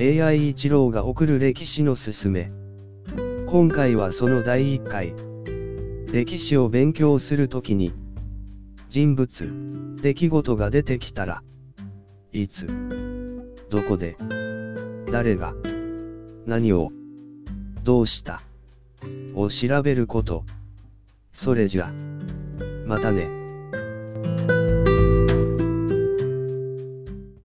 AI 一郎が送る歴史のすすめ。今回はその第1回。歴史を勉強するときに、人物、出来事が出てきたら、いつ、どこで、誰が、何を、どうした、を調べること。それじゃ、またね。